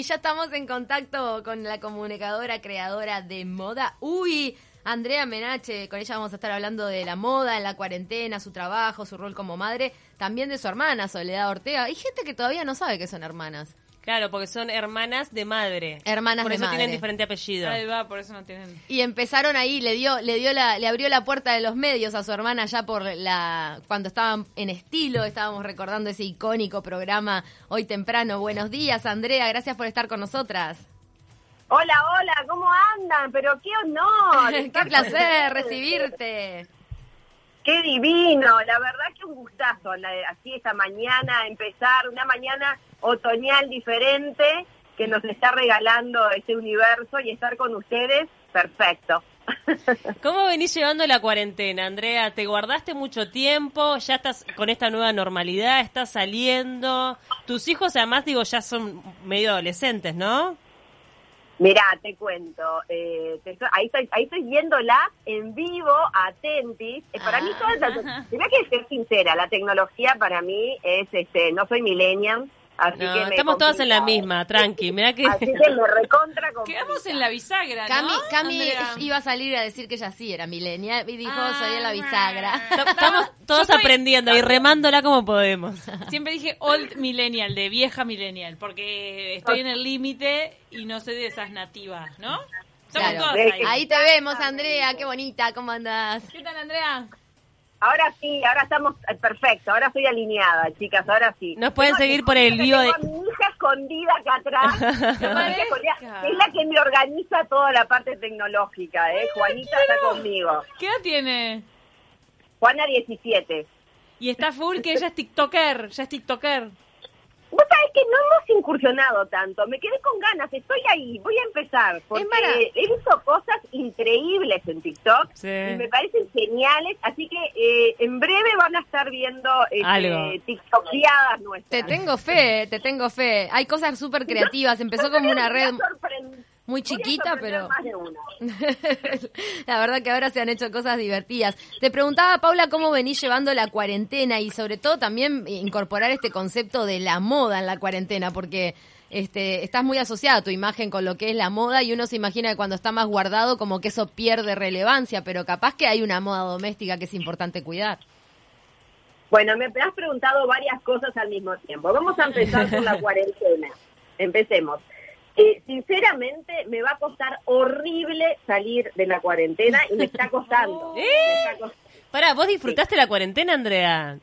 Y ya estamos en contacto con la comunicadora, creadora de moda. Uy, Andrea Menache, con ella vamos a estar hablando de la moda en la cuarentena, su trabajo, su rol como madre, también de su hermana, Soledad Ortega. Hay gente que todavía no sabe que son hermanas. Claro, porque son hermanas de madre. Hermanas por de eso madre. tienen diferente apellido. Ahí va, por eso no tienen. Y empezaron ahí, le dio, le dio la, le abrió la puerta de los medios a su hermana ya por la, cuando estaban en estilo, estábamos recordando ese icónico programa hoy temprano. Buenos días, Andrea, gracias por estar con nosotras. Hola, hola, ¿cómo andan? Pero qué honor. Qué placer recibirte. Qué divino, la verdad que un gustazo, la- así esta mañana, empezar una mañana otoñal diferente que nos está regalando este universo y estar con ustedes, perfecto. ¿Cómo venís llevando la cuarentena, Andrea? ¿Te guardaste mucho tiempo? ¿Ya estás con esta nueva normalidad? ¿Estás saliendo? Tus hijos, además, digo, ya son medio adolescentes, ¿no? Mirá, te cuento, eh, te ahí, estoy, ahí estoy viéndola en vivo, atentis. Eh, para mí, todas las, tenía que ser sincera, la tecnología para mí es, este, no soy millennial, así No, que me estamos todas en la misma, tranqui. Mirá que... Así que me recontra complica. Quedamos en la bisagra, ¿no? Cami, Cami iba a salir a decir que ella sí era milenia y dijo, soy en la bisagra. Estamos todos soy- aprendiendo y remándola como podemos. Siempre dije old millennial, de vieja millennial, porque estoy en el límite y no soy de esas nativas, ¿no? Estamos Claro. todas ahí. Ahí te vemos, Andrea, qué bonita, ¿cómo andás? ¿Qué tal, Andrea? Ahora sí, ahora estamos eh, perfecto, ahora estoy alineada, chicas, ahora sí. Nos pueden Tengo- seguir por el tengo vivo de- a mi hija escondida acá atrás. Es la que me organiza toda la parte tecnológica, ¿eh? Juanita está conmigo. ¿Qué edad tiene? Juana 17. Y está full que ella es TikToker, ya es TikToker. Vos sabés que no hemos incursionado tanto, me quedé con ganas, estoy ahí, voy a empezar, porque he visto cosas increíbles en TikTok Sí. y me parecen geniales, así que eh, en breve van a estar viendo este, TikTokeadas nuestras. Te tengo fe, te tengo fe. Hay cosas súper creativas. Empezó como una red muy a chiquita, pero... más de una. la verdad que ahora se han hecho cosas divertidas. Te preguntaba, Paula, cómo venís llevando la cuarentena y sobre todo también incorporar este concepto de la moda en la cuarentena, porque este, estás muy asociada tu imagen con lo que es la moda y uno se imagina que cuando está más guardado como que eso pierde relevancia, pero capaz que hay una moda doméstica que es importante cuidar. Bueno, me has preguntado varias cosas al mismo tiempo. Vamos a empezar por la cuarentena. Empecemos. Eh, sinceramente, me va a costar horrible salir de la cuarentena y me está costando. ¿Eh? Me está costando. Pará, ¿vos disfrutaste la cuarentena, Andrea?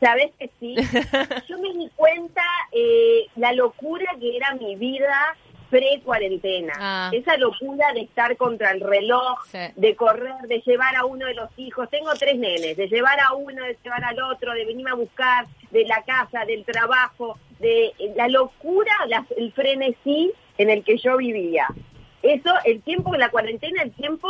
¿Sabes que sí? Yo me di cuenta eh, la locura que era mi vida pre-cuarentena. Ah. Esa locura de estar contra el reloj, Sí. de correr, de llevar a uno de los hijos. Tengo tres nenes, de llevar a uno, de llevar al otro, de venirme a buscar, de la casa, del trabajo, de la locura, la- el frenesí en el que yo vivía. Eso, el tiempo, la cuarentena, el tiempo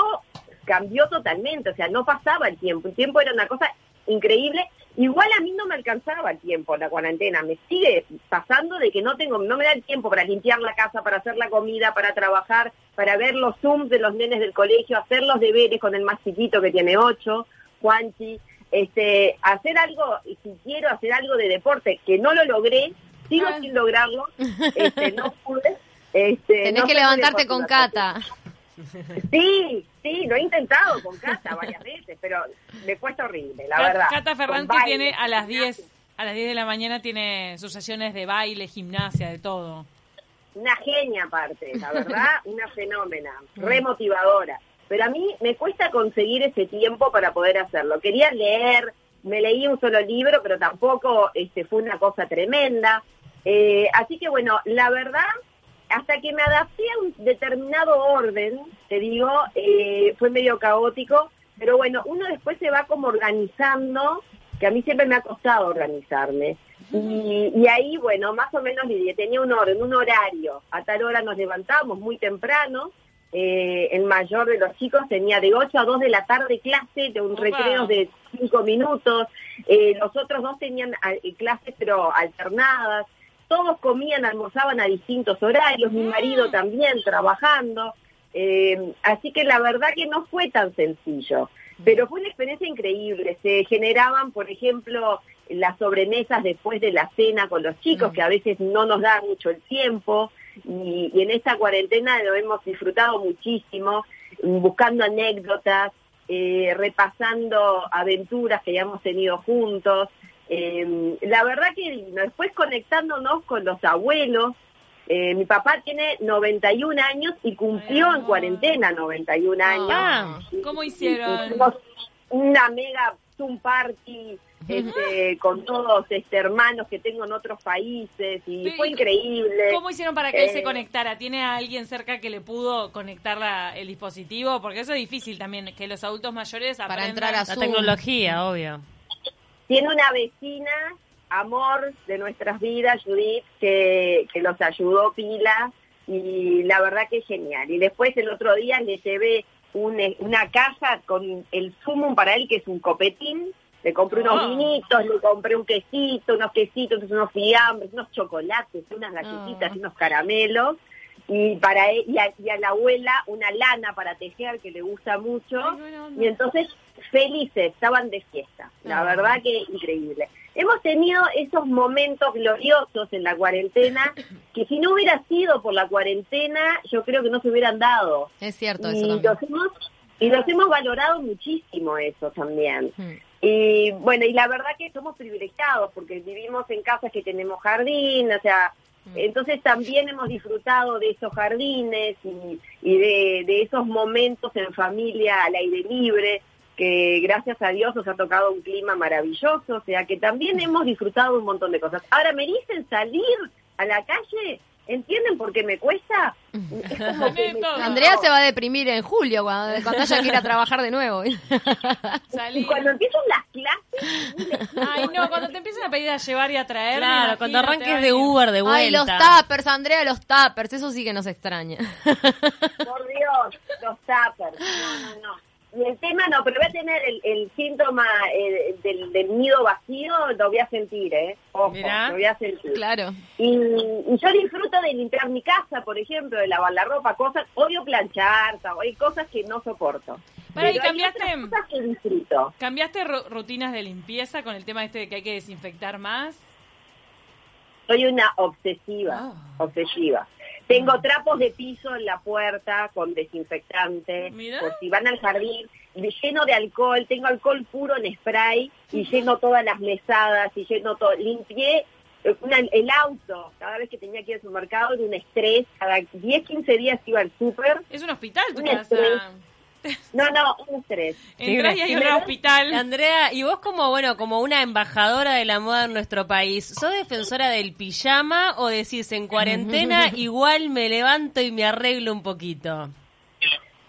cambió totalmente, o sea, no pasaba el tiempo, el tiempo era una cosa increíble. Igual a mí no me alcanzaba el tiempo la cuarentena, me sigue pasando de que no tengo, no me da el tiempo para limpiar la casa, para hacer la comida, para trabajar, para ver los zooms de los nenes del colegio, hacer los deberes con el más chiquito que tiene ocho, Juanchi, este, hacer algo, y si quiero hacer algo de deporte, que no lo logré, sigo Ah. sin lograrlo, este, no pude. Este, Tenés no que levantarte con Cata. Sí, sí, lo he intentado con Cata varias veces, pero me cuesta horrible, la verdad. Cata Ferrante baile, tiene a las gimnasia. 10, a las 10 de la mañana tiene sus sesiones de baile, gimnasia, de todo. Una genia aparte, la verdad, una fenómena, remotivadora. Pero a mí me cuesta conseguir ese tiempo para poder hacerlo. Quería leer, me leí un solo libro, pero tampoco este, fue una cosa tremenda. Eh, así que bueno, la verdad, hasta que me adapté a un determinado orden, te digo, eh, fue medio caótico, pero bueno, uno después se va como organizando, que a mí siempre me ha costado organizarme. Y, y ahí, bueno, más o menos lidié. tenía un orden, un horario. A tal hora nos levantábamos muy temprano. Eh, el mayor de los chicos tenía de 8 a 2 de la tarde clase, de un Opa. recreo de 5 minutos. Eh, los otros dos tenían eh, clases, pero alternadas. Todos comían, almorzaban a distintos horarios. Mi marido también trabajando. Eh, así que la verdad que no fue tan sencillo. Pero fue una experiencia increíble. Se generaban, por ejemplo, las sobremesas después de la cena con los chicos, que a veces no nos da mucho el tiempo. y, y en esta cuarentena lo hemos disfrutado muchísimo, buscando anécdotas, eh, repasando aventuras que ya hemos tenido juntos. Eh, la verdad que después conectándonos con los abuelos, eh, mi papá tiene 91 años y cumplió en cuarentena 91 años. Ah, ¿cómo hicieron? Hicimos una mega Zoom party este, con todos este, hermanos que tengo en otros países y Sí, fue increíble. ¿Cómo hicieron para que él se Eh, conectara? ¿Tiene a alguien cerca que le pudo conectar la- el dispositivo? Porque eso es difícil también, que los adultos mayores Para aprendan. entrar a La tecnología, obvio. Tiene una vecina, amor de nuestras vidas, Judith, que, que los ayudó pila y la verdad que es genial. Y después el otro día le llevé un- una caja con el sumum para él, que es un copetín. Le compré unos Ah. vinitos, le compré un quesito, unos quesitos, unos fiambres, unos chocolates, unas galletitas Ah. unos caramelos. Y para él, y a, y a la abuela una lana para tejer que le gusta mucho. Ay. Y entonces felices, estaban de fiesta. La Ah. verdad que increíble. Hemos tenido esos momentos gloriosos en la cuarentena que si no hubiera sido por la cuarentena, yo creo que no se hubieran dado. Es cierto eso Y también. los hemos, y los hemos valorado muchísimo eso también. Mm. Y bueno, y la verdad que somos privilegiados porque vivimos en casas que tenemos jardín, o sea. Entonces también hemos disfrutado de esos jardines y, y de, de esos momentos en familia al aire libre, que gracias a Dios nos ha tocado un clima maravilloso, o sea que también hemos disfrutado un montón de cosas. Ahora me dicen salir a la calle, ¿entienden por qué me cuesta? Es como que me- Andrea se va a deprimir en julio cuando, cuando haya que ir a trabajar de nuevo. Salir. Y cuando empiezan las clases, Ay, no, cuando te empiezan a pedir a llevar y a traer. Claro, cuando arranques de. Uber de vuelta. Ay, los tuppers, Andrea, los tuppers, eso sí que nos extraña. Por Dios, los tuppers. No, no, no. Y el tema no, pero voy a tener el, el síntoma eh, del, del nido vacío, lo voy a sentir, ¿eh? Ojo, Mirá. lo voy a sentir. Claro. Y, y yo disfruto de limpiar mi casa, por ejemplo, de lavar la ropa, cosas, odio planchar, hay cosas que no soporto. Pará, ¿y Pero hay cambiaste? otras cosas que disfruto. ¿Cambiaste ru- rutinas de limpieza con el tema este de que hay que desinfectar más? Soy una obsesiva, Ah. obsesiva. Tengo trapos de piso en la puerta con desinfectante, Mirá. por si van al jardín, lleno de alcohol, tengo alcohol puro en spray y lleno todas las mesadas y lleno todo. Limpié eh, una- el auto, cada vez que tenía que ir al supermercado era un estrés, cada 10, 15 días iba al súper. Es un hospital tu Un casa. estrés. No, no, un estrés. Entrás y hay un hospital. Andrea, y vos como, bueno, como una embajadora de la moda en nuestro país, ¿sos defensora del pijama o decís en cuarentena igual me levanto y me arreglo un poquito?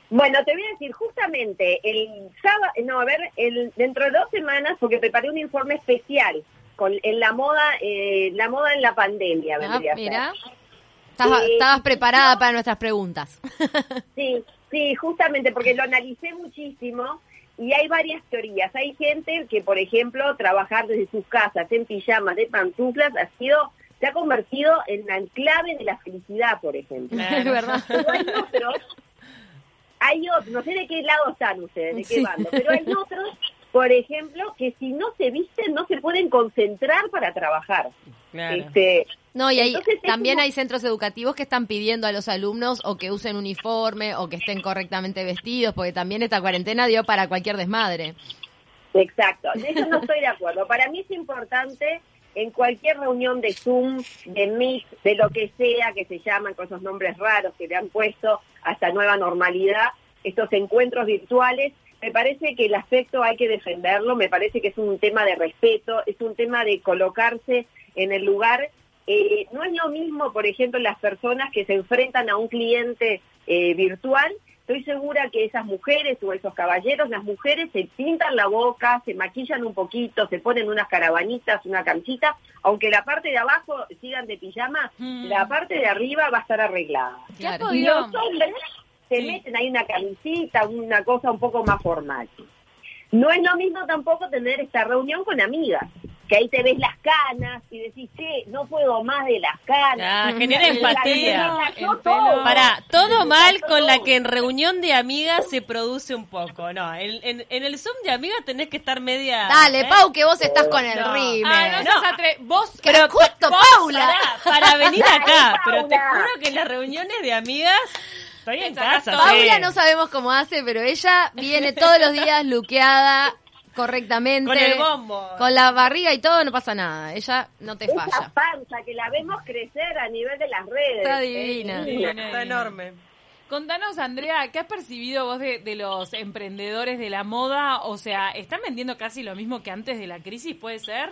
Bueno, te voy a decir, justamente el sábado, no, a ver, el, dentro de dos semanas, porque preparé un informe especial con en la moda, eh, la moda en la pandemia, Ah, vendría a ser. mira. Estabas, estabas preparada para nuestras preguntas. Sí, sí, justamente porque lo analicé muchísimo y hay varias teorías. Hay gente que, por ejemplo, trabajar desde sus casas en pijamas, de pantuflas, ha sido, se ha convertido en la clave de la felicidad, por ejemplo. Es verdad. Pero hay otros, hay otros, no sé de qué lado están ustedes, de qué Sí. bando, pero hay otros, por ejemplo, que si no se visten no se pueden concentrar para trabajar. Claro. Este, No, y hay, también como- hay centros educativos que están pidiendo a los alumnos o que usen uniforme o que estén correctamente vestidos, porque también esta cuarentena dio para cualquier desmadre. Exacto, de eso no estoy de acuerdo. Para mí es importante en cualquier reunión de Zoom, de Meet, de lo que sea que se llaman con esos nombres raros que le han puesto hasta nueva normalidad, estos encuentros virtuales, me parece que el aspecto hay que defenderlo, me parece que es un tema de respeto, es un tema de colocarse en el lugar. Eh, no es lo mismo, por ejemplo, las personas que se enfrentan a un cliente eh, virtual Estoy segura que esas mujeres o esos caballeros, las mujeres se pintan la boca, se maquillan un poquito, se ponen unas caravanitas, una cancita, aunque la parte de abajo sigan de pijama, Mm. la parte de arriba va a estar arreglada. Los hombres se Sí. meten ahí una camisita, una cosa un poco más formal. No es lo mismo tampoco tener esta reunión con amigas, que ahí te ves las canas y decís, che, no puedo más de las canas. Ah, genera empatía. Para, todo mal con la que en reunión de amigas se produce un poco. No, en, en, en el Zoom de amigas tenés que estar media... Dale, ¿eh? Pau, que vos estás con el No. rime. Ah, no, No. seas atre- Vos, Que justo, Vos, Paula. para venir acá, pero te juro que en las reuniones de amigas estoy en casa. Paula sí. no sabemos cómo hace, pero ella viene todos los días luqueada correctamente. Con el bombo. Con la barriga y todo, no pasa nada. Ella no te Esa falla. panza que la vemos crecer a nivel de las redes. Está Es divina. Divina. Está enorme. Contanos, Andrea, ¿qué has percibido vos de, de los emprendedores de la moda? O sea, ¿están vendiendo casi lo mismo que antes de la crisis? ¿Puede ser?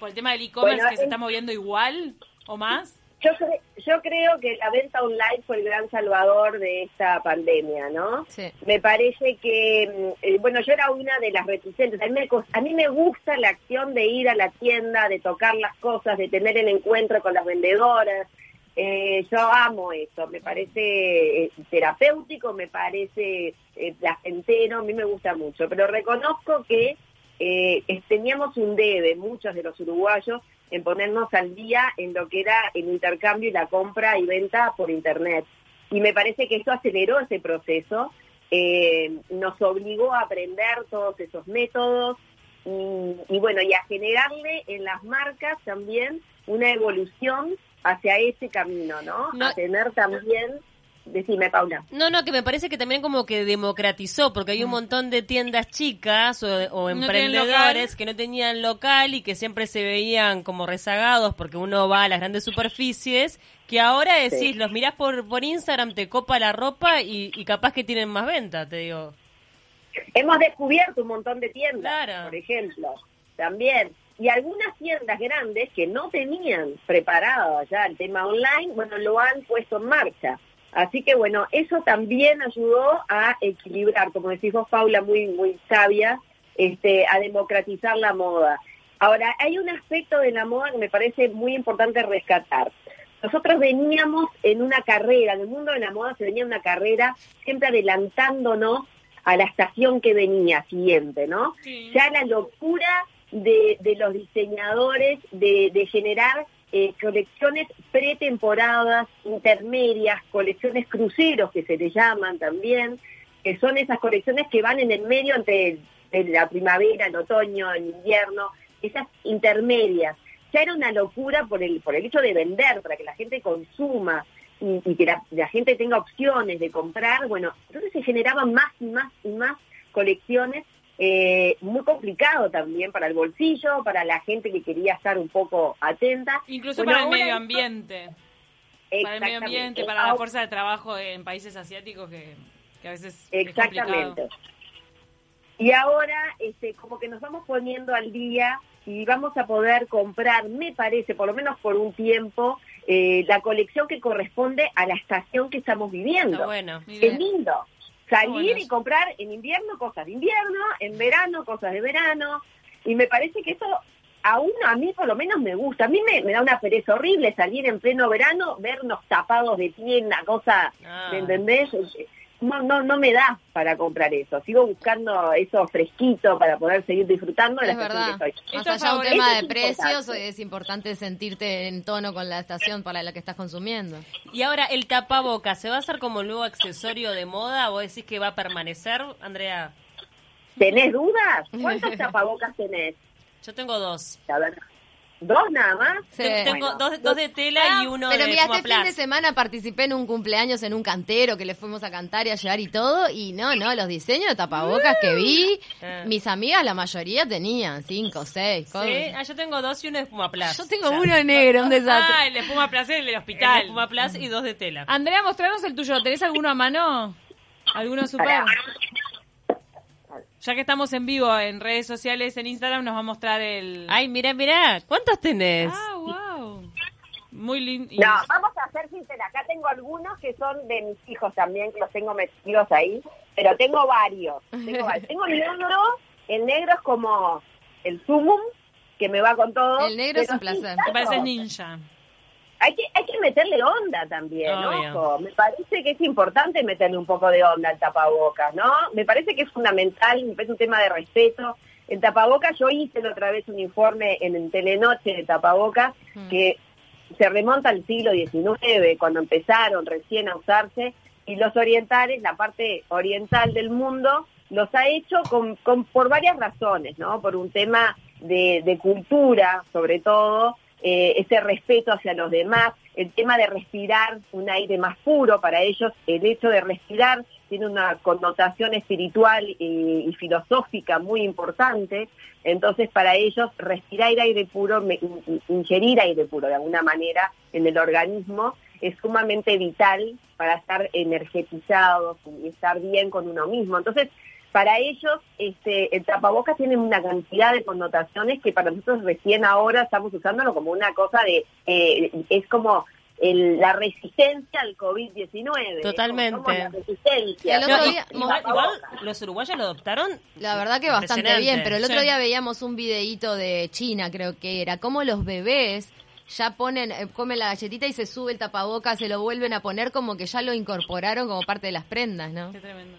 ¿Por el tema del e-commerce Bueno, que se es- está moviendo igual o más? Yo, cre- yo creo que la venta online fue el gran salvador de esta pandemia, ¿no? Sí. Me parece que, mm, eh, bueno, yo era una de las reticentes. A mí, me, a mí me gusta la acción de ir a la tienda, de tocar las cosas, de tener el encuentro con las vendedoras. Eh, yo amo eso, me parece eh, terapéutico, me parece eh, placentero, a mí me gusta mucho. Pero reconozco que eh, teníamos un debe, muchos de los uruguayos, en ponernos al día en lo que era el intercambio y la compra y venta por Internet. Y me parece que esto aceleró ese proceso, eh, nos obligó a aprender todos esos métodos y, y bueno, y a generarle en las marcas también una evolución hacia ese camino, ¿no? No- A tener también, decime Paula. No, no, que me parece que también como que democratizó, porque hay un montón de tiendas chicas o, emprendedores que no tenían local y que siempre se veían como rezagados porque uno va a las grandes superficies, que ahora decís, Sí. los mirás por, por Instagram, te copa la ropa y, y capaz que tienen más venta, te digo. Hemos descubierto un montón de tiendas, Claro. por ejemplo, también. Y algunas tiendas grandes que no tenían preparado ya el tema online, bueno, lo han puesto en marcha. Así que bueno, eso también ayudó a equilibrar, como decís vos, Paula, muy, muy sabia, este, a democratizar la moda. Ahora, hay un aspecto de la moda que me parece muy importante rescatar. Nosotros veníamos en una carrera, en el mundo de la moda se venía una carrera siempre adelantándonos a la estación que venía siguiente, ¿no? Sí. Ya la locura de, de los diseñadores de, de generar eh, colecciones pretemporadas, intermedias, colecciones cruceros que se le llaman también, que son esas colecciones que van en el medio entre la primavera, el otoño, el invierno, esas intermedias. Ya era una locura por el, por el hecho de vender, para que la gente consuma y, y que la, la gente tenga opciones de comprar. Bueno, entonces se generaban más y más y más colecciones eh, muy complicado también para el bolsillo, para la gente que quería estar un poco atenta. Incluso Bueno, para el medio ambiente. Para el medio ambiente, para la fuerza de trabajo en países asiáticos que, que a veces es Exactamente. Y ahora, este, como que nos vamos poniendo al día y vamos a poder comprar, me parece, por lo menos por un tiempo, eh, la colección que corresponde a la estación que estamos viviendo. Bueno. Es lindo. Salir bueno y comprar en invierno cosas de invierno, en verano cosas de verano. Y me parece que eso a uno, a mí por lo menos me gusta. A mí me, me da una pereza horrible salir en pleno verano, vernos tapados de pie, una cosa, Ah. ¿me entendés? No, no, no me da para comprar eso. Sigo buscando eso fresquito para poder seguir disfrutando de Es la estación verdad. que estoy. Más allá de un tema de es precios, importante. es importante sentirte en tono con la estación para la que estás consumiendo. Y ahora, ¿el tapaboca se va a hacer como nuevo accesorio de moda o decís que va a permanecer, Andrea? ¿Tenés dudas? ¿Cuántos tapabocas tenés? Yo tengo dos. A ver, ¿dos nada más? Sí. Tengo Bueno, dos, dos de tela y uno Pero de mira, este fin de semana participé en un cumpleaños en un cantero que le fuimos a cantar y a llevar y todo. Y no, no, los diseños de tapabocas que vi, Ah. mis amigas, la mayoría tenían cinco, seis. cosas. Sí, ah, yo tengo dos y uno de Puma Plus. Yo tengo O sea, uno negro, un desastre. Ah, el de Espuma Placer, el el hospital. Puma Plus y dos de tela. Andrea, mostranos el tuyo. ¿Tenés alguno a mano? ¿Alguno super? Ya que estamos en vivo en redes sociales, en Instagram, nos va a mostrar el... Ay, mira, mira, ¿cuántos tenés? Ah, wow. Muy lindo. No, vamos a ser sinceras. Acá tengo algunos que son de mis hijos también, que los tengo metidos ahí, pero tengo varios. Tengo, varios. tengo el negro, el negro es como el sumum, que me va con todo. El negro es un placer. Te pareces ninja. Hay que, hay que meterle onda también, Obvio. ojo. Me parece que es importante meterle un poco de onda al tapabocas, ¿no? Me parece que es fundamental, me parece un tema de respeto. el tapabocas, yo hice la otra vez un informe en, el Telenoche de tapabocas Mm. que se remonta al siglo XIX, cuando empezaron recién a usarse, y los orientales, la parte oriental del mundo, los ha hecho con, con- por varias razones, ¿no? Por un tema de, de cultura, sobre todo, eh, ese respeto hacia los demás, el tema de respirar un aire más puro para ellos, el hecho de respirar tiene una connotación espiritual y, y filosófica muy importante, entonces para ellos respirar aire puro, me- in- in- ingerir aire puro de alguna manera en el organismo es sumamente vital para estar energetizados y estar bien con uno mismo. Entonces, para ellos, este, el tapabocas tiene una cantidad de connotaciones que para nosotros recién ahora estamos usándolo como una cosa de, eh, es como el- la resistencia al COVID-19. Totalmente. La resistencia. El otro día- igual, igual los uruguayos lo adoptaron. La verdad que bastante bien, pero el otro Sí. día veíamos un videíto de China, creo que era, cómo los bebés ya ponen, eh, comen la galletita y se sube el tapabocas, se lo vuelven a poner como que ya lo incorporaron como parte de las prendas, ¿no? Qué tremendo.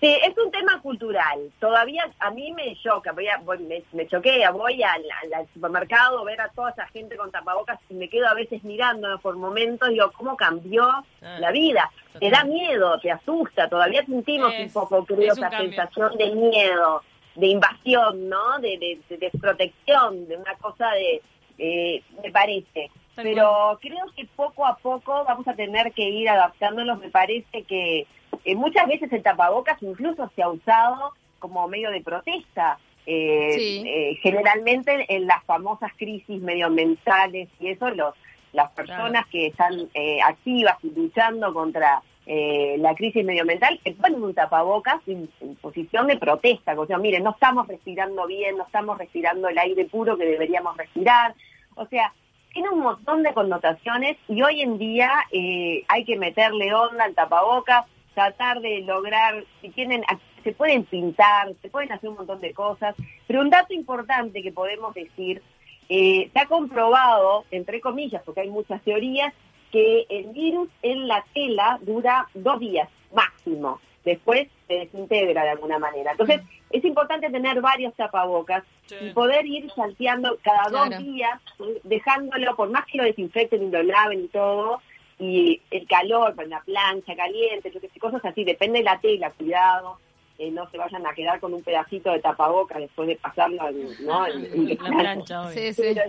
Sí, es un tema cultural. Todavía a mí me choca, voy a- voy- me, me choquea, voy al, al- al supermercado, ver a toda esa gente con tapabocas y me quedo a veces mirando por momentos, digo, ¿cómo cambió Ah, la vida? Te da miedo, te asusta, todavía sentimos Es- un poco, creo, esa sensación de miedo, de invasión, ¿no? De, de, de desprotección, de una cosa de, eh, me parece. Pero creo que poco a poco vamos a tener que ir adaptándonos, me parece que eh, muchas veces el tapabocas incluso se ha usado como medio de protesta. Eh, Sí. eh, generalmente en las famosas crisis medioambientales y eso, los, las personas que están eh, activas y luchando contra eh, la crisis medioambiental, que ponen un tapabocas en, en posición de protesta, o sea, miren, no estamos respirando bien, no estamos respirando el aire puro que deberíamos respirar, o sea, tiene un montón de connotaciones y hoy en día eh, hay que meterle onda al tapabocas, tratar de lograr, si tienen, se pueden pintar, se pueden hacer un montón de cosas, pero un dato importante que podemos decir, eh, se ha comprobado, entre comillas, porque hay muchas teorías, que el virus en la tela dura dos días máximo, después se desintegra de alguna manera. Entonces, es importante tener varios tapabocas Sí. y poder ir salteando cada Claro. dos días, dejándolo, por más que lo desinfecten y lo laven y todo, y el calor, para la plancha caliente, yo qué sé, cosas así, depende de la tela, cuidado, eh, no se vayan a quedar con un pedacito de tapabocas después de pasarlo en, ¿no? en- en la plancha. Sí, sí. Pero,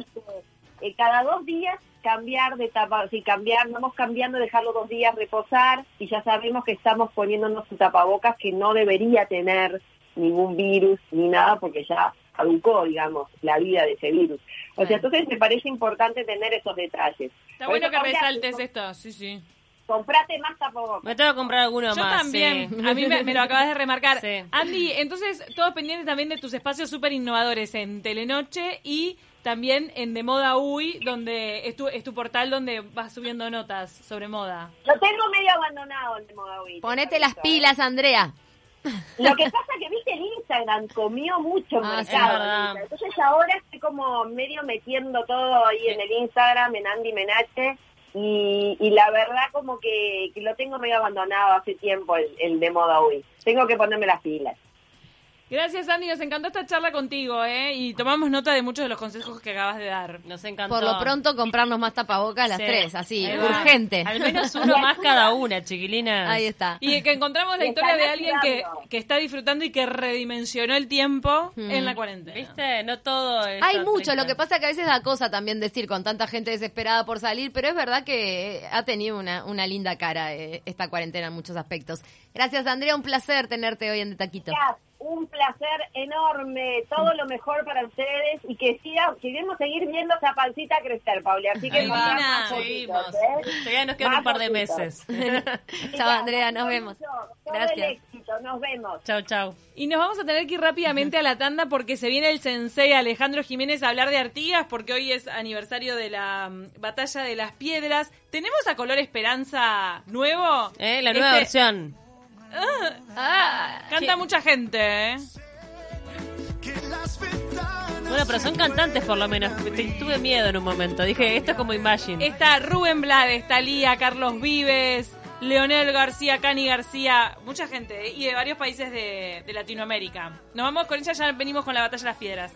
eh, cada dos días cambiar de tapa, si cambiar, vamos cambiando, dejarlo dos días reposar y ya sabemos que estamos poniéndonos un tapabocas que no debería tener ningún virus ni nada porque ya caducó, digamos, la vida de ese virus. O sea, entonces me parece importante tener esos detalles. Está Por bueno que resaltes com- esto, sí, sí. Comprate más tapabocas. Me tengo que comprar alguno Yo más. también, sí. a mí me, me lo acabas de remarcar. Sí. Andy, entonces, todos pendientes también de tus espacios súper innovadores en Telenoche y también en De Moda Uy, donde es tu, es tu portal donde vas subiendo notas sobre moda. Lo tengo medio abandonado el de moda Wii, Ponete te las ¿eh? pilas, Andrea. Lo que pasa que, viste, el Instagram comió mucho Ah, mercado. Entonces ahora estoy como medio metiendo todo ahí en el Instagram, en Andy Menache, y, y la verdad como que, que lo tengo medio abandonado hace tiempo el, el de moda hoy. Tengo que ponerme las pilas. Gracias, Andy. Nos encantó esta charla contigo, ¿eh? Y tomamos nota de muchos de los consejos que acabas de dar. Nos encantó. Por lo pronto comprarnos más tapabocas las Sí. tres, así, urgente. Al menos uno más cada una, chiquilinas. Ahí está. Y que encontramos la historia de alguien que, que está disfrutando y que redimensionó el tiempo Hmm. en la cuarentena. ¿Viste? No todo es Hay mucho, lo que pasa que a veces da cosa también decir con tanta gente desesperada por salir, pero es verdad que eh, ha tenido una, una linda cara eh, esta cuarentena en muchos aspectos. Gracias, Andrea, un placer tenerte hoy en De Taquito. Gracias, Un placer enorme, todo lo mejor para ustedes y que siga, queremos seguir viendo esa pancita crecer, Pauli. Así que nos más seguimos. fotitos, ¿eh? Todavía nos quedan Más un par de meses. Chao, Andrea, nos vemos. Todo el Gracias. éxito, nos vemos. chau, chau. Y nos vamos a tener que ir rápidamente a la tanda porque se viene el sensei Alejandro Jiménez a hablar de Artigas porque hoy es aniversario de la mm, Batalla de las Piedras. ¿Tenemos a Color Esperanza nuevo? ¿Eh? La nueva Este- versión. Ah, canta ¿Qué? mucha gente, ¿eh? Bueno, pero son cantantes por lo menos. Te- Tuve miedo en un momento. Dije, esto es como Imagine. Está Rubén Blades, está Lía, Carlos Vives, Leonel García, Cani García, mucha gente, ¿eh? y de varios países de, de Latinoamérica. Nos vamos con ella, ya venimos con la batalla de las piedras.